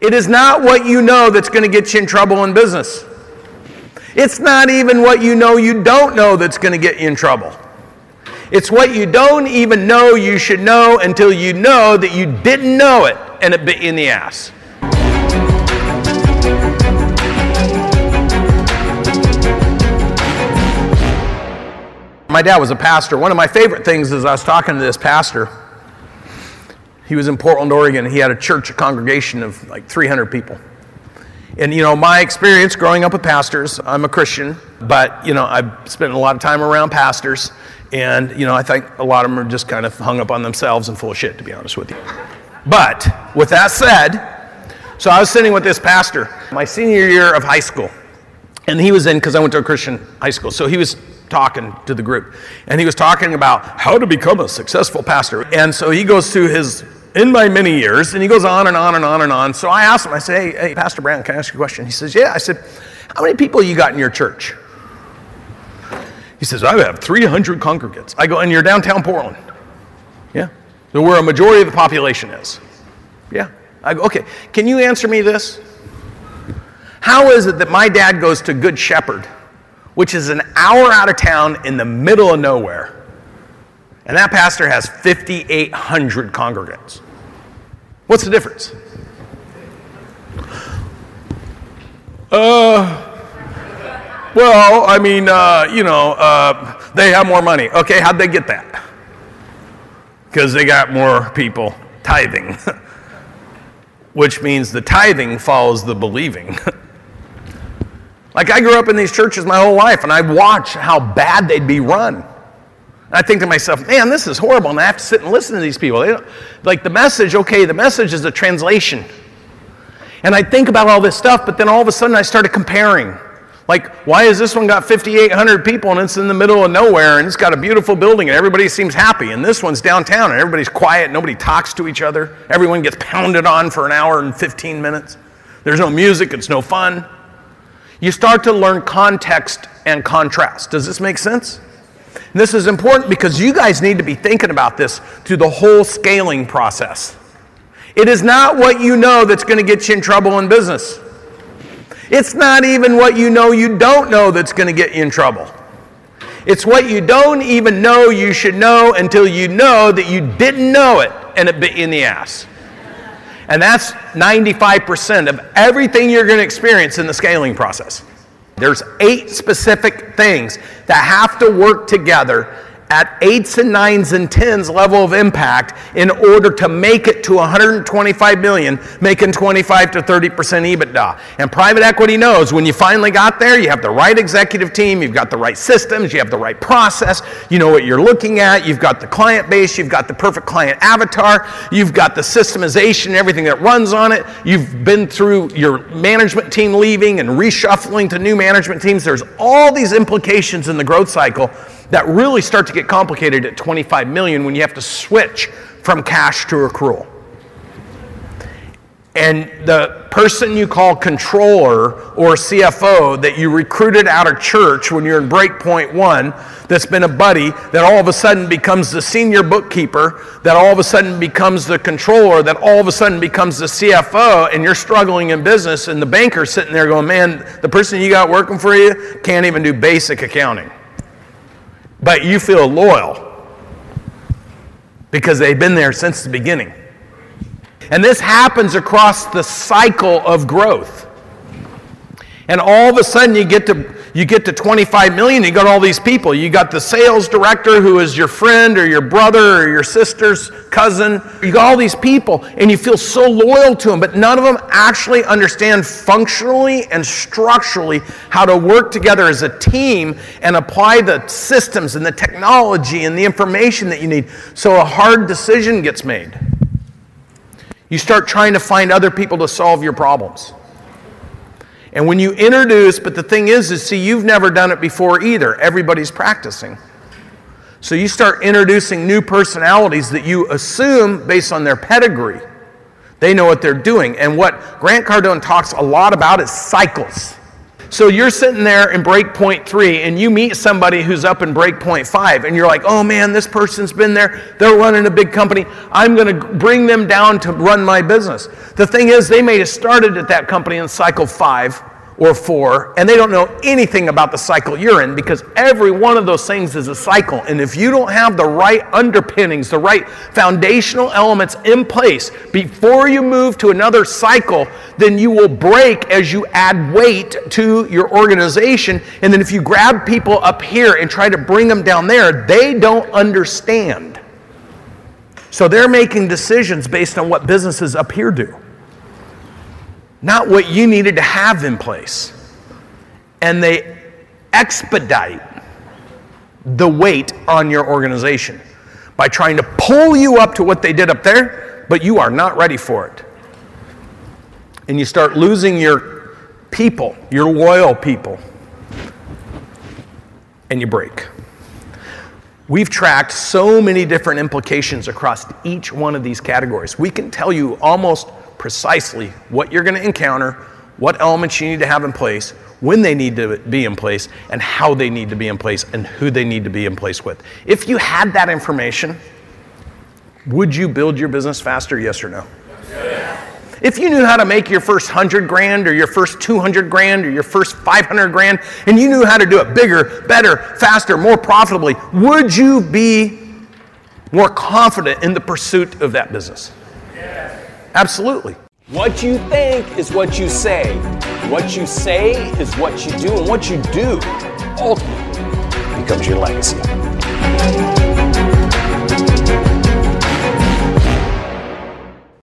It is not what you know that's going to get you in trouble in business. It's not even what you know you don't know that's going to get you in trouble. It's what you don't even know you should know until you know that you didn't know it and it bit you in the ass. My dad was a pastor. One of my favorite things is I was talking to this pastor. He was in Portland, Oregon. He had a church, a congregation of like 300 people. And you know, my experience growing up with pastors, I'm a Christian, but you know, I've spent a lot of time around pastors, and you know, I think a lot of them are just kind of hung up on themselves and full of shit, to be honest with you. But with that said, so I was sitting with this pastor my senior year of high school, and he was in because I went to a Christian high school, so he was talking to the group, and he was talking about how to become a successful pastor. And so he goes through his in my many years, and he goes on and on and on and on. So I asked him, I said, hey, hey, Pastor Brown, can I ask you a question? He says, yeah. I said, how many people you got in your church? He says, I have 300 congregants. I go, and you're downtown Portland? Yeah. So where a majority of the population is? Yeah. I go, okay, can you answer me this? How is it that my dad goes to Good Shepherd, which is an hour out of town in the middle of nowhere, and that pastor has 5,800 congregants. What's the difference? Uh, well, I mean, uh, you know, uh, they have more money. Okay, how'd they get that? Because they got more people tithing, which means the tithing follows the believing. like, I grew up in these churches my whole life, and I'd watch how bad they'd be run. I think to myself, man, this is horrible, and I have to sit and listen to these people. like the message, okay, the message is a translation. And I think about all this stuff, but then all of a sudden I started comparing. Like, why has this one got 5,800 people and it's in the middle of nowhere and it's got a beautiful building and everybody seems happy? And this one's downtown and everybody's quiet, nobody talks to each other. Everyone gets pounded on for an hour and 15 minutes. There's no music, it's no fun. You start to learn context and contrast. Does this make sense? And this is important because you guys need to be thinking about this through the whole scaling process. It is not what you know that's going to get you in trouble in business. It's not even what you know you don't know that's going to get you in trouble. It's what you don't even know you should know until you know that you didn't know it and it bit you in the ass. And that's 95% of everything you're going to experience in the scaling process. There's eight specific things that have to work together at eights and nines and tens level of impact in order to make it to 125 million, making 25 to 30 percent EBITDA. And private equity knows when you finally got there, you have the right executive team, you've got the right systems, you have the right process, you know what you're looking at, you've got the client base, you've got the perfect client avatar, you've got the systemization, everything that runs on it, you've been through your management team leaving and reshuffling to new management teams. There's all these implications in the growth cycle that really start to get complicated at 25 million when you have to switch from cash to accrual. And the person you call controller or CFO that you recruited out of church when you're in breakpoint one, that's been a buddy, that all of a sudden becomes the senior bookkeeper, that all of a sudden becomes the controller, that all of a sudden becomes the CFO, and you're struggling in business, and the banker's sitting there going, Man, the person you got working for you can't even do basic accounting but you feel loyal because they've been there since the beginning. And this happens across the cycle of growth. And all of a sudden you get to you get to 25 million, you got all these people. You got the sales director who is your friend or your brother or your sister's cousin. You got all these people and you feel so loyal to them, but none of them actually understand functionally and structurally how to work together as a team and apply the systems and the technology and the information that you need. So a hard decision gets made. You start trying to find other people to solve your problems. And when you introduce, but the thing is, is see, you've never done it before either. Everybody's practicing. So you start introducing new personalities that you assume, based on their pedigree, they know what they're doing. And what Grant Cardone talks a lot about is cycles. So you're sitting there in break point three, and you meet somebody who's up in break point five, and you're like, oh man, this person's been there. They're running a big company. I'm going to bring them down to run my business. The thing is, they may have started at that company in cycle five or four, and they don't know anything about the cycle you're in because every one of those things is a cycle. And if you don't have the right underpinnings, the right foundational elements in place before you move to another cycle, then you will break as you add weight to your organization. And then if you grab people up here and try to bring them down there, they don't understand. So they're making decisions based on what businesses up here do not what you needed to have in place. And they expedite the weight on your organization by trying to pull you up to what they did up there, but you are not ready for it. And you start losing your people, your loyal people, and you break. We've tracked so many different implications across each one of these categories. We can tell you almost precisely what you're going to encounter, what elements you need to have in place, when they need to be in place, and how they need to be in place, and who they need to be in place with. If you had that information, would you build your business faster? Yes or no? If you knew how to make your first 100 grand or your first 200 grand or your first 500 grand and you knew how to do it bigger, better, faster, more profitably, would you be more confident in the pursuit of that business? Absolutely. What you think is what you say. What you say is what you do, and what you do ultimately becomes your legacy.